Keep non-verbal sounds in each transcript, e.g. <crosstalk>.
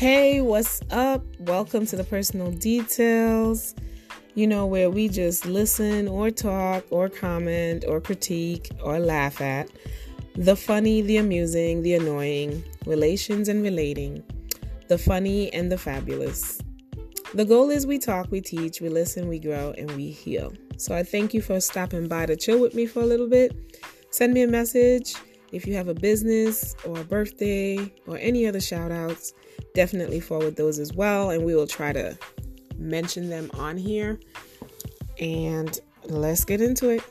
Hey, what's up? Welcome to the Personal Details. You know, where we just listen or talk or comment or critique or laugh at the funny, the amusing, the annoying, relations and relating, the funny and the fabulous. The goal is we talk, we teach, we listen, we grow, and we heal. So I thank you for stopping by to chill with me for a little bit. Send me a message if you have a business or a birthday or any other shout outs. Definitely forward those as well, and we will try to mention them on here. And let's get into it.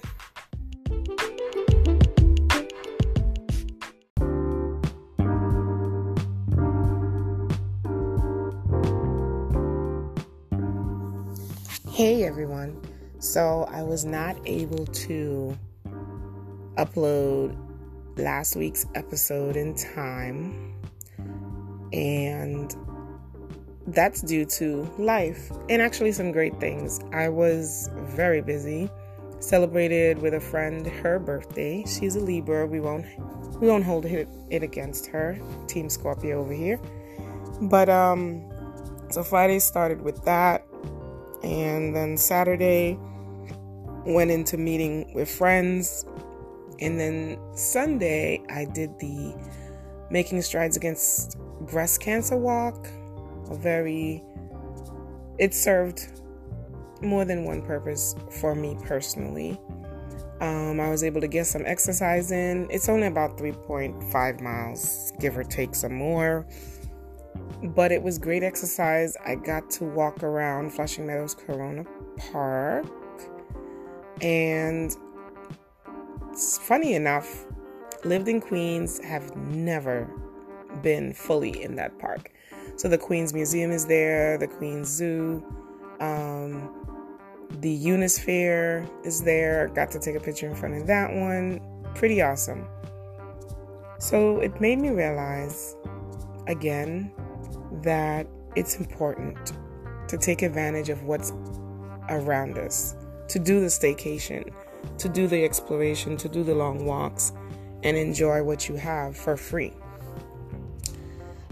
Hey everyone. So I was not able to upload last week's episode in time, and that's due to life and actually some great things. I was very busy. Celebrated with a friend her birthday. She's a Libra. We won't we won't hold it, it against her. Team Scorpio over here. But um so Friday started with that and then Saturday went into meeting with friends and then Sunday I did the making strides against breast cancer walk a very it served more than one purpose for me personally um, I was able to get some exercise in. It's only about 3.5 miles, give or take some more but it was great exercise. I got to walk around Flushing Meadows Corona Park, and funny enough, lived in Queens, have never been fully in that park. So the Queens Museum is there, the Queens Zoo, um, the Unisphere is there. Got to take a picture in front of that one. Pretty awesome. So it made me realize again that it's important to take advantage of what's around us, to do the staycation, to do the exploration, to do the long walks, and enjoy what you have for free.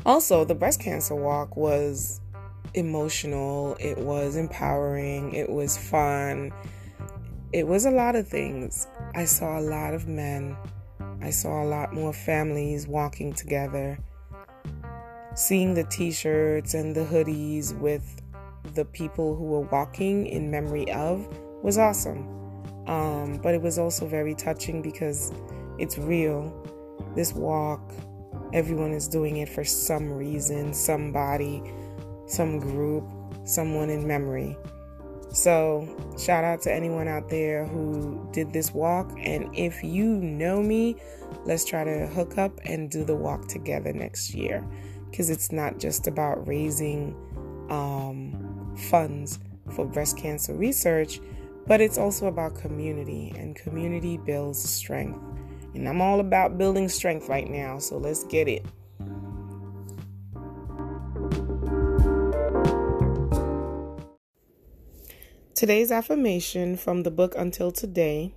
Also, the breast cancer walk was emotional, it was empowering, it was fun, it was a lot of things. I saw a lot of men, I saw a lot more families walking together seeing the t shirts and the hoodies with the people who were walking in memory of was awesome. Um, but it was also very touching because it's real. This walk, everyone is doing it for some reason, somebody, some group, someone in memory. So, shout out to anyone out there who did this walk. And if you know me, let's try to hook up and do the walk together next year because it's not just about raising um, funds for breast cancer research, but it's also about community, and community builds strength. And I'm all about building strength right now, so let's get it. Today's affirmation from the book Until Today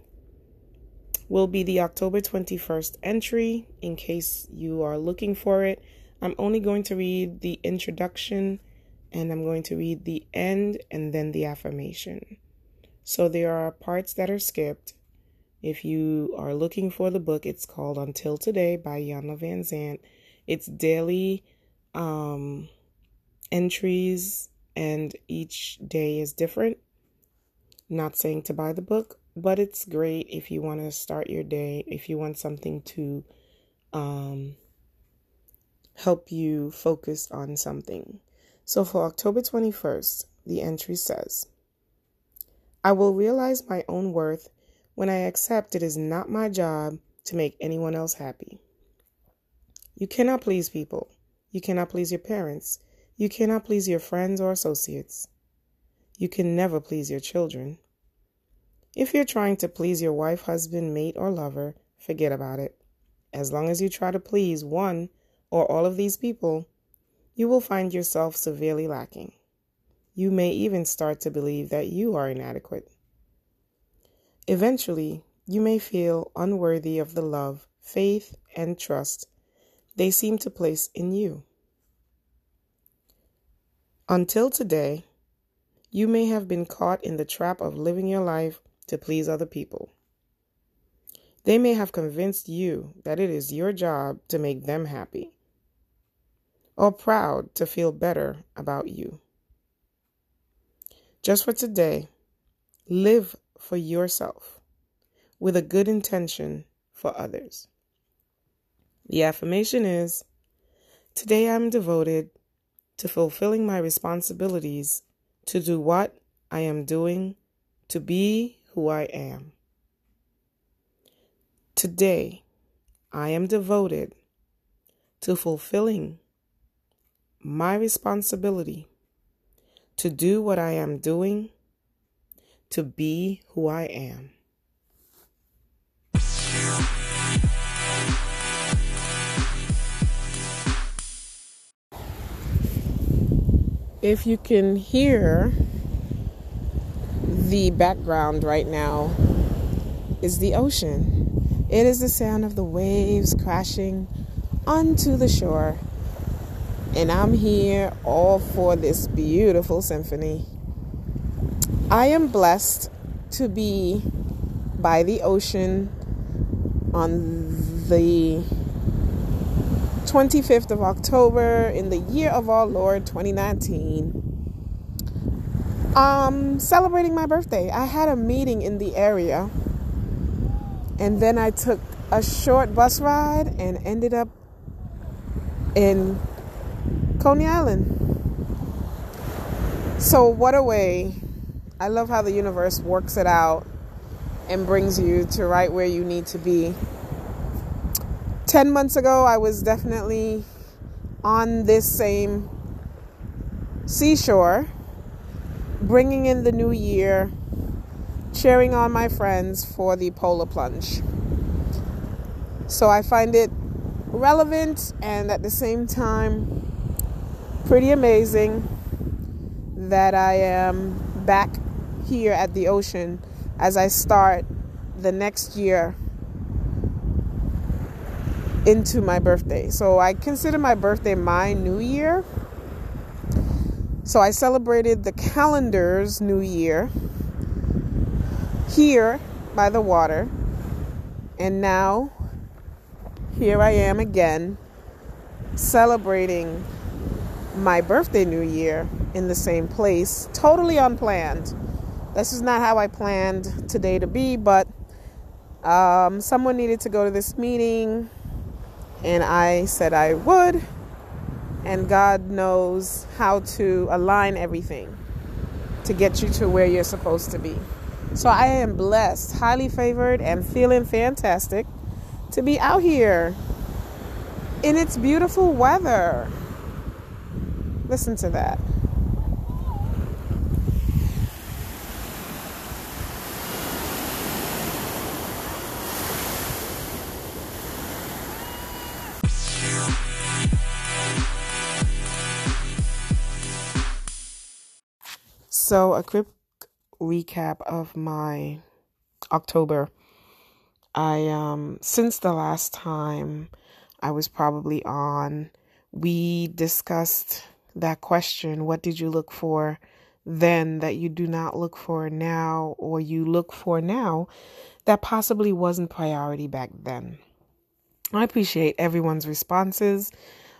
will be the October 21st entry in case you are looking for it. I'm only going to read the introduction and I'm going to read the end and then the affirmation. So there are parts that are skipped. If you are looking for the book, it's called Until Today by Iyanla Vanzant. It's daily um, entries, and each day is different. Not saying to buy the book, but it's great if you want to start your day, if you want something to um, help you focus on something. So for October 21st, the entry says, I will realize my own worth when I accept it is not my job to make anyone else happy. You cannot please people. You cannot please your parents. You cannot please your friends or associates. You can never please your children. If you're trying to please your wife, husband, mate, or lover, forget about it. As long as you try to please one, or all of these people, you will find yourself severely lacking. You may even start to believe that you are inadequate. Eventually, you may feel unworthy of the love, faith, and trust they seem to place in you. Until today, you may have been caught in the trap of living your life to please other people. They may have convinced you that it is your job to make them happy or proud to feel better about you. Just for today, live for yourself with a good intention for others. The affirmation is Today I'm devoted to fulfilling my responsibilities to do what I am doing to be who I am. Today, I am devoted to fulfilling my responsibility to do what I am doing to be who I am. If you can hear the background right now, is the ocean. It is the sound of the waves crashing onto the shore. And I'm here all for this beautiful symphony. I am blessed to be by the ocean on the 25th of October in the year of our Lord 2019. Um, celebrating my birthday. I had a meeting in the area and then I took a short bus ride and ended up in Coney Island. So, what a way. I love how the universe works it out and brings you to right where you need to be. 10 months ago, I was definitely on this same seashore, bringing in the new year cheering on my friends for the polar plunge. So I find it relevant and at the same time pretty amazing that I am back here at the ocean as I start the next year into my birthday. So I consider my birthday my new year. So I celebrated the calendar's new year here by the water. And now, here I am again celebrating my birthday new year in the same place, totally unplanned. This is not how I planned today to be, but um, someone needed to go to this meeting, and I said I would. And God knows how to align everything to get you to where you're supposed to be. So I am blessed, highly favored, and feeling fantastic to be out here in its beautiful weather. Listen to that. So, a quick recap of my October. I um since the last time I was probably on, we discussed that question, what did you look for then that you do not look for now or you look for now that possibly wasn't priority back then. I appreciate everyone's responses.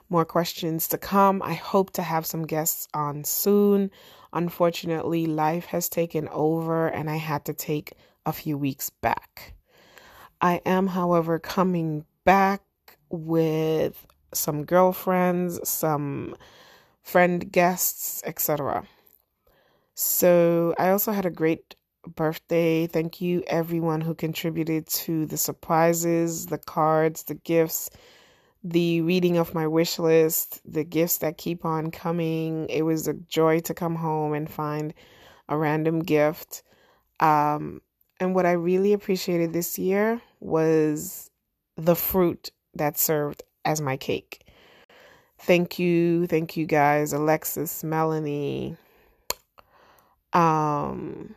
More questions to come. I hope to have some guests on soon. Unfortunately, life has taken over and I had to take a few weeks back. I am, however, coming back with some girlfriends, some friend guests, etc. So, I also had a great birthday. Thank you, everyone who contributed to the surprises, the cards, the gifts the reading of my wish list, the gifts that keep on coming. It was a joy to come home and find a random gift. Um, and what I really appreciated this year was the fruit that served as my cake. Thank you, thank you guys, Alexis, Melanie, um,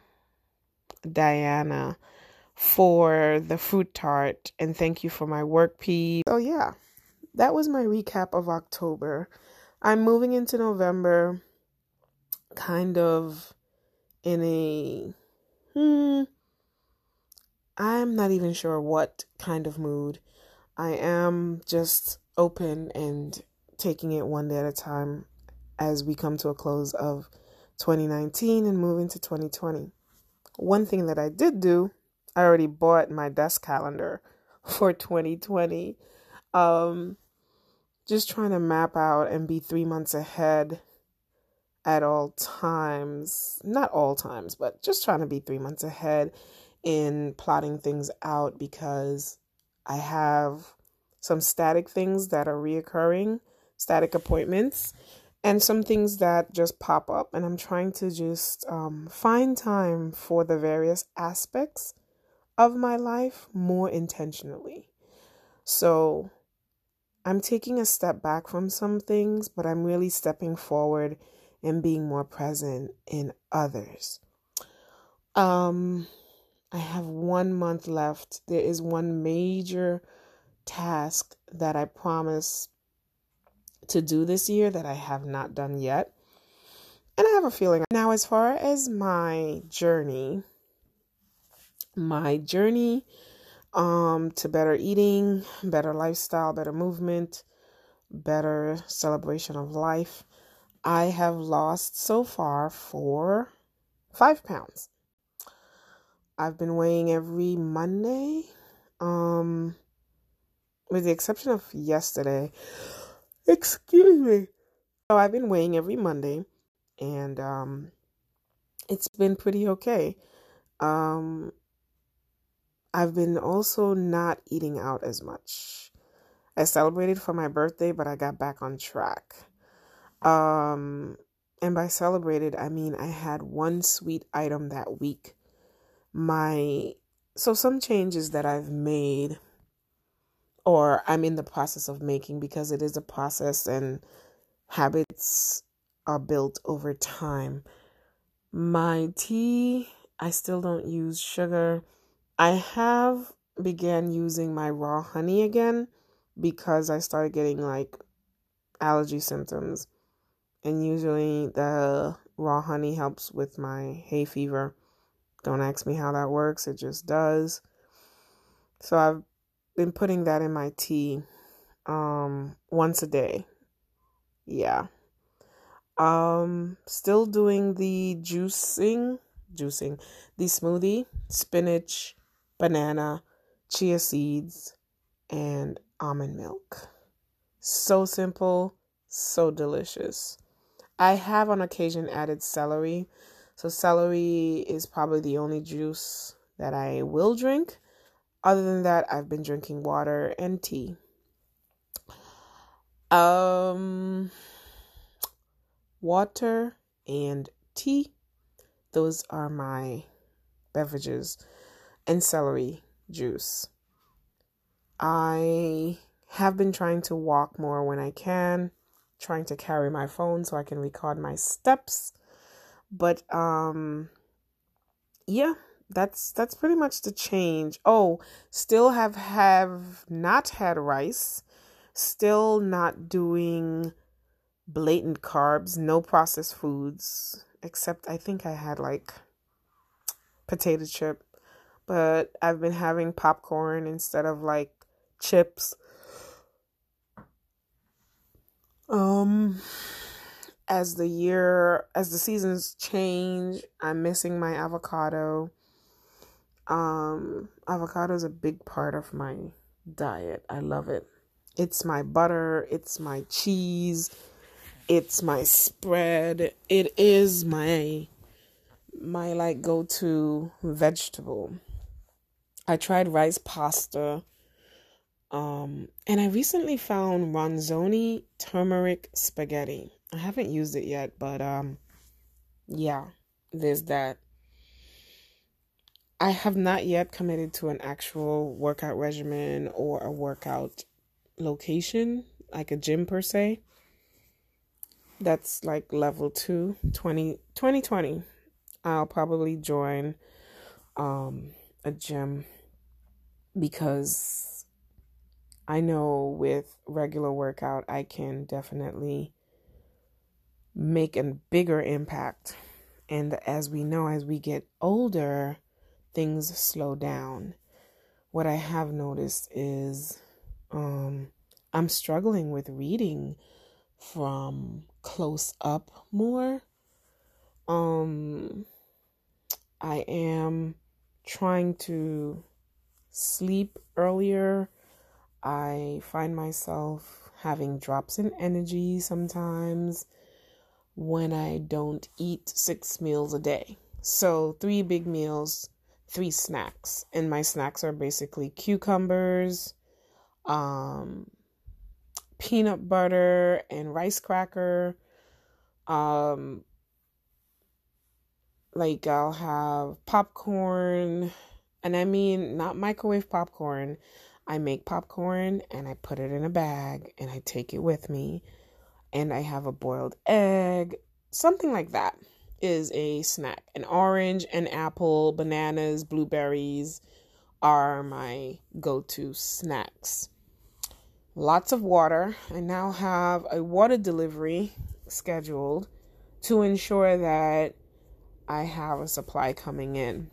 Diana, for the fruit tart, and thank you for my work piece. Oh yeah, that was my recap of October. I'm moving into November kind of in a hmm I'm not even sure what kind of mood. I am just open and taking it one day at a time as we come to a close of 2019 and move into 2020. One thing that I did do, I already bought my desk calendar <laughs> for 2020. Um, just trying to map out and be three months ahead at all times. Not all times, but just trying to be three months ahead in plotting things out because I have some static things that are reoccurring, static appointments, and some things that just pop up. And I'm trying to just um, find time for the various aspects of my life more intentionally. So I'm taking a step back from some things, but I'm really stepping forward and being more present in others. Um, I have one month left. There is one major task that I promise to do this year that I have not done yet. And I have a feeling now, as far as my journey, my journey um, to better eating, better lifestyle, better movement, better celebration of life, I have lost so far for five pounds. I've been weighing every Monday, um, with the exception of yesterday. Excuse me. So I've been weighing every Monday, and um, it's been pretty okay. Um, I've been also not eating out as much. I celebrated for my birthday, but I got back on track. Um, and by celebrated, I mean I had one sweet item that week. My so some changes that I've made or I'm in the process of making because it is a process and habits are built over time. My tea, I still don't use sugar. I have began using my raw honey again because I started getting like allergy symptoms. And usually the raw honey helps with my hay fever. Don't ask me how that works, it just does. So I've been putting that in my tea um once a day. Yeah. Um still doing the juicing, juicing, the smoothie, spinach, banana, chia seeds, and almond milk. So simple, so delicious. I have on occasion added celery. So, celery is probably the only juice that I will drink. Other than that, I've been drinking water and tea. Um, water and tea. Those are my beverages and celery juice. I have been trying to walk more when I can, trying to carry my phone so I can record my steps. But um yeah, that's that's pretty much the change. Oh, still have have not had rice, still not doing blatant carbs, no processed foods, except I think I had like potato chip but I've been having popcorn instead of like chips. Um as the year as the seasons change, I'm missing my avocado. Um avocado is a big part of my diet. I love it. It's my butter, it's my cheese, it's my spread. It is my my like go-to vegetable. I tried rice pasta. Um, and I recently found Ronzoni turmeric spaghetti. I haven't used it yet, but um, yeah, there's that. I have not yet committed to an actual workout regimen or a workout location, like a gym per se. That's like level two, 20, 2020. I'll probably join um, a gym because I know with regular workout, I can definitely make a bigger impact. And as we know, as we get older, things slow down. What I have noticed is um, I'm struggling with reading from close up more. Um, I am trying to sleep earlier. I find myself having drops in energy sometimes when I don't eat six meals a day. So, three big meals, three snacks. And my snacks are basically cucumbers, um, peanut butter, and rice cracker. Um, like, I'll have popcorn, and I mean not microwave popcorn. I make popcorn and I put it in a bag and I take it with me and I have a boiled egg, something like that is a snack. An orange, an apple, bananas, blueberries are my go to snacks. Lots of water. I now have a water delivery scheduled to ensure that I have a supply coming in.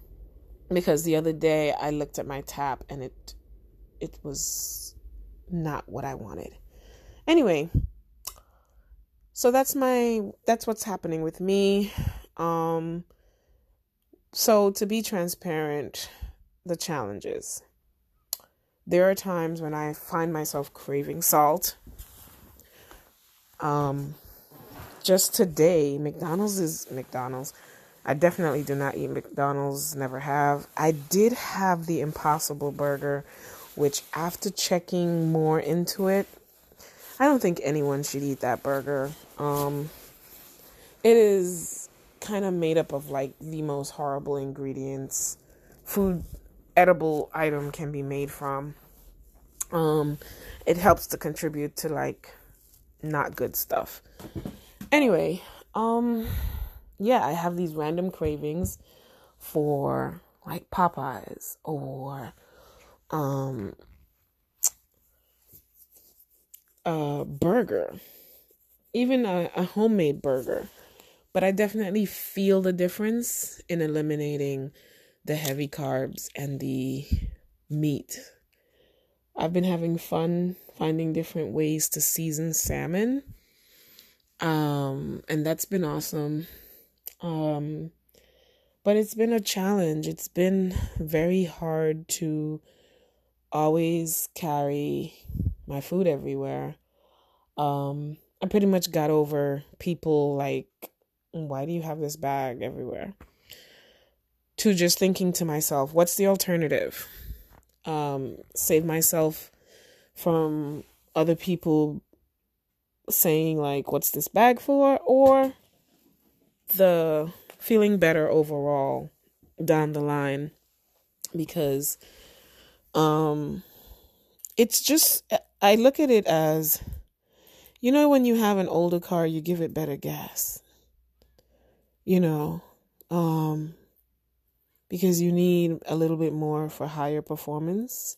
Because the other day I looked at my tap and it it was not what I wanted. Anyway, so that's my that's what's happening with me um so to be transparent the challenges there are times when i find myself craving salt um just today mcdonald's is mcdonald's i definitely do not eat mcdonald's never have i did have the impossible burger which after checking more into it I don't think anyone should eat that burger. Um, it is kind of made up of like the most horrible ingredients food edible item can be made from. Um, it helps to contribute to like not good stuff. Anyway, um, yeah, I have these random cravings for like Popeyes or um a burger, even a, a homemade burger. But I definitely feel the difference in eliminating the heavy carbs and the meat. I've been having fun finding different ways to season salmon. Um, and that's been awesome. Um, but it's been a challenge. It's been very hard to always carry my food everywhere. Um, I pretty much got over people like, why do you have this bag everywhere? To just thinking to myself, what's the alternative? Um, save myself from other people saying, like, what's this bag for? Or the feeling better overall down the line because um it's just I look at it as you know when you have an older car you give it better gas. You know, um because you need a little bit more for higher performance.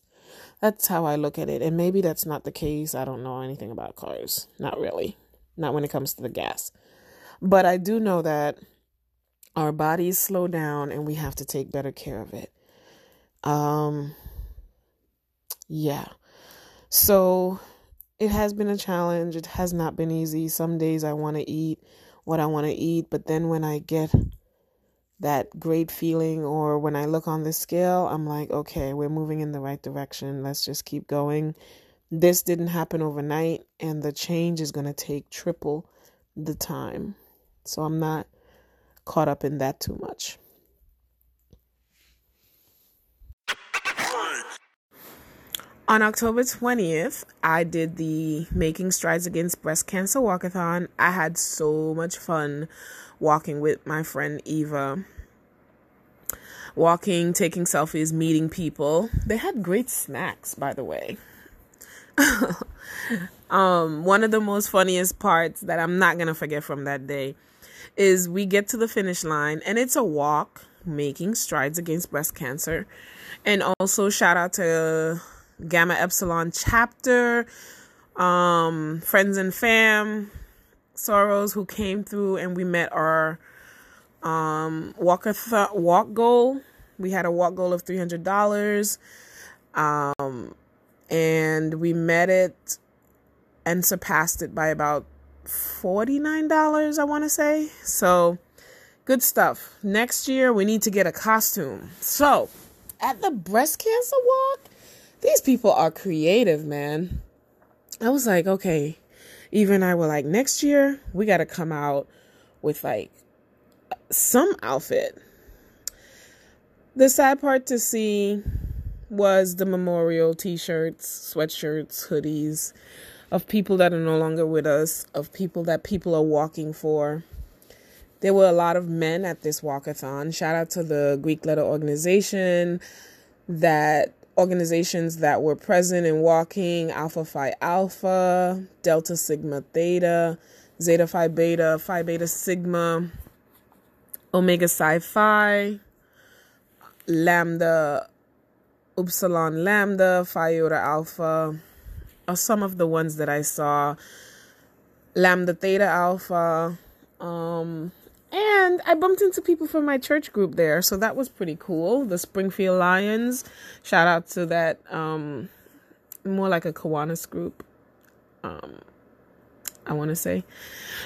That's how I look at it. And maybe that's not the case. I don't know anything about cars. Not really. Not when it comes to the gas. But I do know that our bodies slow down and we have to take better care of it. Um yeah. So it has been a challenge. It has not been easy. Some days I want to eat what I want to eat, but then when I get that great feeling or when I look on the scale, I'm like, okay, we're moving in the right direction. Let's just keep going. This didn't happen overnight, and the change is going to take triple the time. So I'm not caught up in that too much. On October 20th, I did the Making Strides Against Breast Cancer Walkathon. I had so much fun walking with my friend Eva. Walking, taking selfies, meeting people. They had great snacks, by the way. <laughs> um, one of the most funniest parts that I'm not going to forget from that day is we get to the finish line and it's a walk making strides against breast cancer. And also, shout out to Gamma Epsilon chapter, um, friends and fam. sorors who came through and we met our um, walk walk goal. We had a walk goal of three hundred dollars, um, and we met it and surpassed it by about forty nine dollars. I want to say so. Good stuff. Next year we need to get a costume. So at the breast cancer walk, these people are creative, man. I was like, okay. Eva and I were like, next year we got to come out with like some outfit. The sad part to see was the memorial t shirts, sweatshirts, hoodies of people that are no longer with us, of people that people are walking for. There were a lot of men at this walkathon. Shout out to the Greek letter organization that organizations that were present in walking Alpha Phi Alpha, Delta Sigma Theta, Zeta Phi Beta, Phi Beta Sigma, Omega Psi Phi, Lambda Upsilon Lambda, Phi Iota Alpha are some of the ones that I saw. Lambda Theta Alpha, um, and I bumped into people from my church group there, so that was pretty cool. The Springfield Lions, shout out to that, um, more like a Kiwanis group, um, I want to say.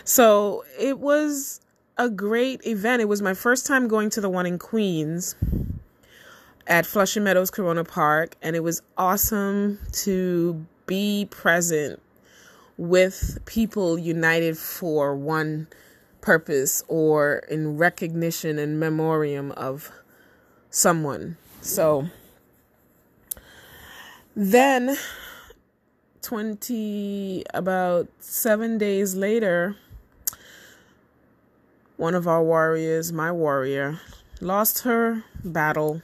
So it was a great event. It was my first time going to the one in Queens at Flushing Meadows Corona Park, and it was awesome to be present with people united for one purpose or in recognition and memoriam of someone. So then 20 about 7 days later one of our warriors, my warrior, lost her battle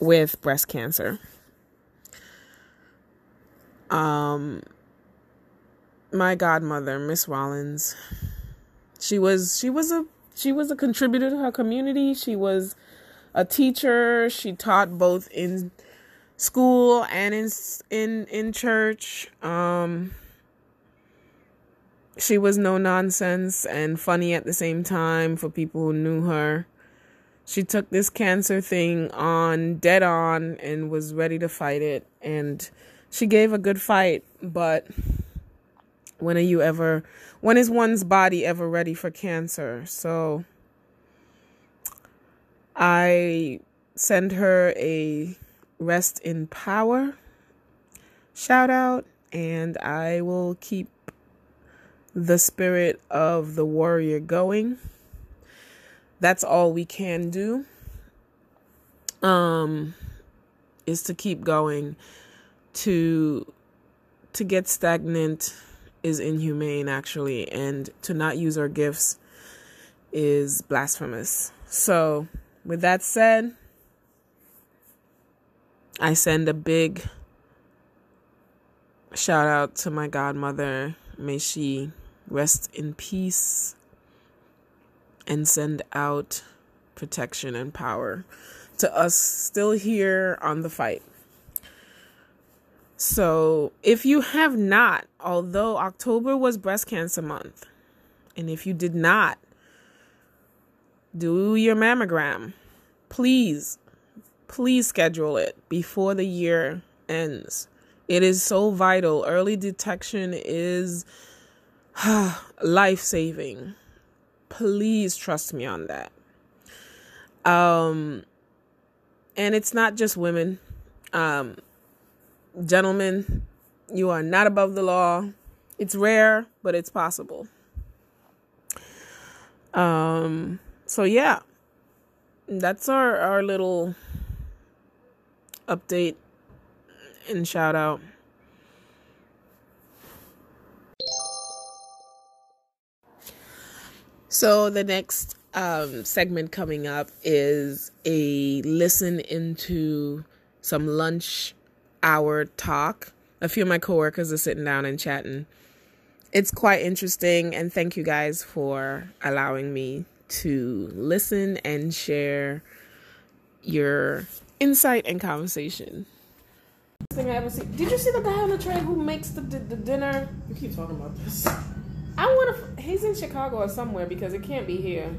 with breast cancer. Um my godmother, Miss Rollins, she was she was a she was a contributor to her community. She was a teacher. She taught both in school and in in in church. Um, she was no nonsense and funny at the same time for people who knew her. She took this cancer thing on dead on and was ready to fight it and she gave a good fight, but when are you ever when is one's body ever ready for cancer? So I send her a rest in power shout out and I will keep the spirit of the warrior going. That's all we can do. Um is to keep going to to get stagnant is inhumane, actually, and to not use our gifts is blasphemous. So, with that said, I send a big shout out to my godmother. May she rest in peace and send out protection and power to us still here on the fight. So, if you have not, although October was breast cancer month, and if you did not do your mammogram, please, please schedule it before the year ends. It is so vital. Early detection is <sighs> life saving. Please trust me on that. Um, and it's not just women. Um, Gentlemen, you are not above the law. It's rare, but it's possible. Um so yeah. That's our our little update and shout out. So the next um, segment coming up is a listen into some lunch hour talk. A few of my coworkers are sitting down and chatting. It's quite interesting, and thank you guys for allowing me to listen and share your insight and conversation. Thing I ever see. Did you see the guy on the train who makes the, the, the dinner? You keep talking about this. I want to. He's in Chicago or somewhere because it can't be here.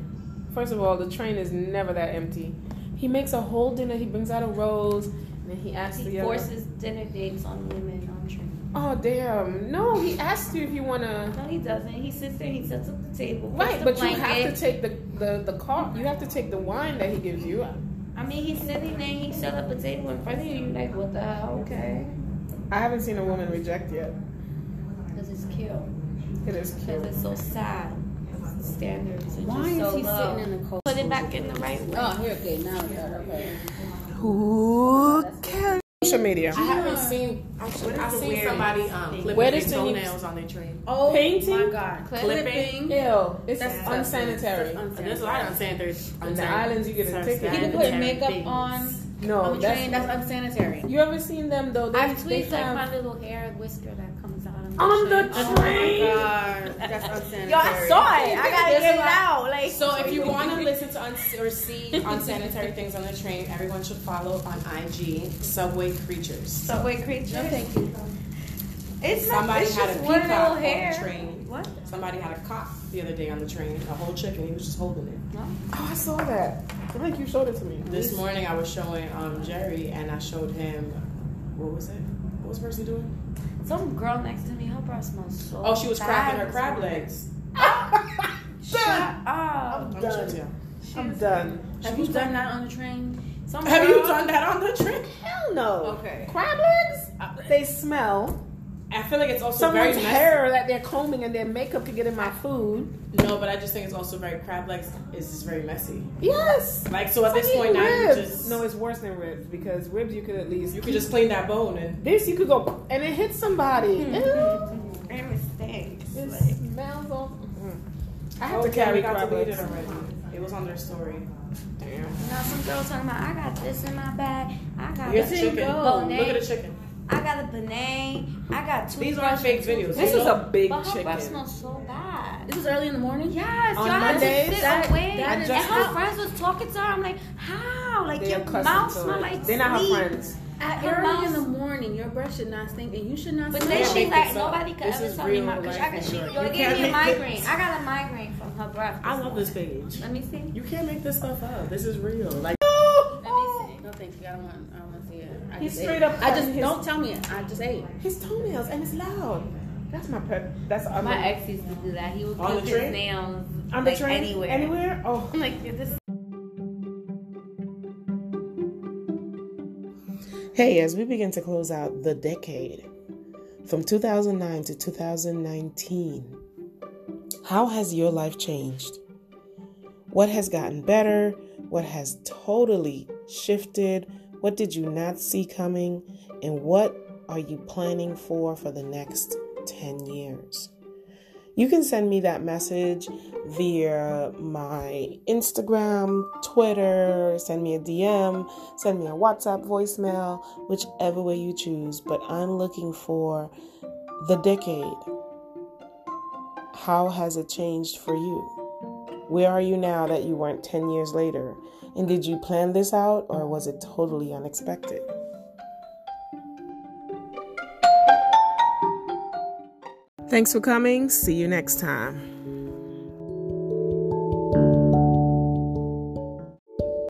First of all, the train is never that empty. He makes a whole dinner. He brings out a rose, and then he asks He the other. forces dinner dates on women on train. Oh damn! No, he asks you if you wanna. No, he doesn't. He sits there. And he sets up the table. Right, the but you have to take the the the car. You have to take the wine that he gives you. I mean, he's sitting there. He set up a table in front of you. You're like, what the hell? Okay. I haven't seen a woman reject yet. Because it's cute. It is cute. Because it's so sad. The standards are Why just is he low. sitting in the cold? Put it back in the right oh, way. Oh, here, okay, now we okay. Who cares? Social media. I haven't seen. Actually, I've seen weirdest somebody um, clipping Where their does the- toenails on their train. Oh Painting? my god. Clipping. Ew, it's That's unsanitary. That's And there's a lot of unsanitary. In the islands, you get a ticket. People put makeup on No, on the that's. train. That's unsanitary. you ever seen them though? They, I've tweaked like my little hair whisker that comes out on, On the train. train. Oh God, that's unsanitary. Yo, I saw it. I gotta get it out. Like, So if you <laughs> want to listen to uns- or see unsanitary things on the train, everyone should follow on IG Subway Creatures. Subway creature. No, thank you. It's not. Somebody it's had a just one peacock little on hair. the train. What? Somebody had a cock the other day on the train, a whole chicken. He was just holding it. Oh, I saw that. I think you showed it to me. This morning I was showing um, Jerry and I showed him. What was it? What was the person doing? Some girl next to me, her breath smells so. Oh, she was bad cracking her crab morning. legs. <laughs> Shut up. I'm done. sure too. I'm done. Have you done that on the train? Some Have girl, you done that on the train? Hell no. Okay. Crab legs? They smell. I feel like it's also Someone's very messy. hair that they're combing and their makeup could get in my food. No, but I just think it's also very crab legs It's just very messy. Yes. Like so at this I mean, point now you just No, it's worse than ribs because ribs you could at least you could just clean that bone and this you could go and it hits somebody. Ew. It mistakes. It Like, smells all. Mm. I have oh, to yeah, carry we got crab deleted legs. already. It was on their story. Damn. you know, some girl talking about, I got this in my bag. I got Here's a chicken. Bonet. Look at the chicken. I got a Panay. I got two. These aren't fake videos. This is a big But her breath smells so bad. This was early in the morning. Yes, On y'all had Mondays, to sit that- away. that and is her how- friends was talking to her. I'm like, how? Like They your mouth to smell it. like They're not her friends. At Her early in the morning, your breath should not stink, and you should not. But smell. then can't she's like, nobody could This ever is tell me my because life I got she, yo, you it can't gave me a make this- migraine. I got a migraine from her breath. I love this page. Let me see. You can't make this stuff up. This is real. Like Let me <gasps> see. No, thank you. I don't want. I don't want to see it. I He's straight up I just his- don't tell me. I just ate. His toenails and it's loud. That's my pet. That's I'm My ex used to do that. He would On do the his train? nails on the like train anywhere. Anywhere? Oh. I'm like, this Hey, as we begin to close out the decade from 2009 to 2019, how has your life changed? What has gotten better? What has totally shifted? What did you not see coming? And what are you planning for for the next 10 years? You can send me that message via my Instagram, Twitter, send me a DM, send me a WhatsApp voicemail, whichever way you choose. But I'm looking for the decade. How has it changed for you? Where are you now that you weren't 10 years later? And did you plan this out or was it totally unexpected? Thanks for coming. See you next time.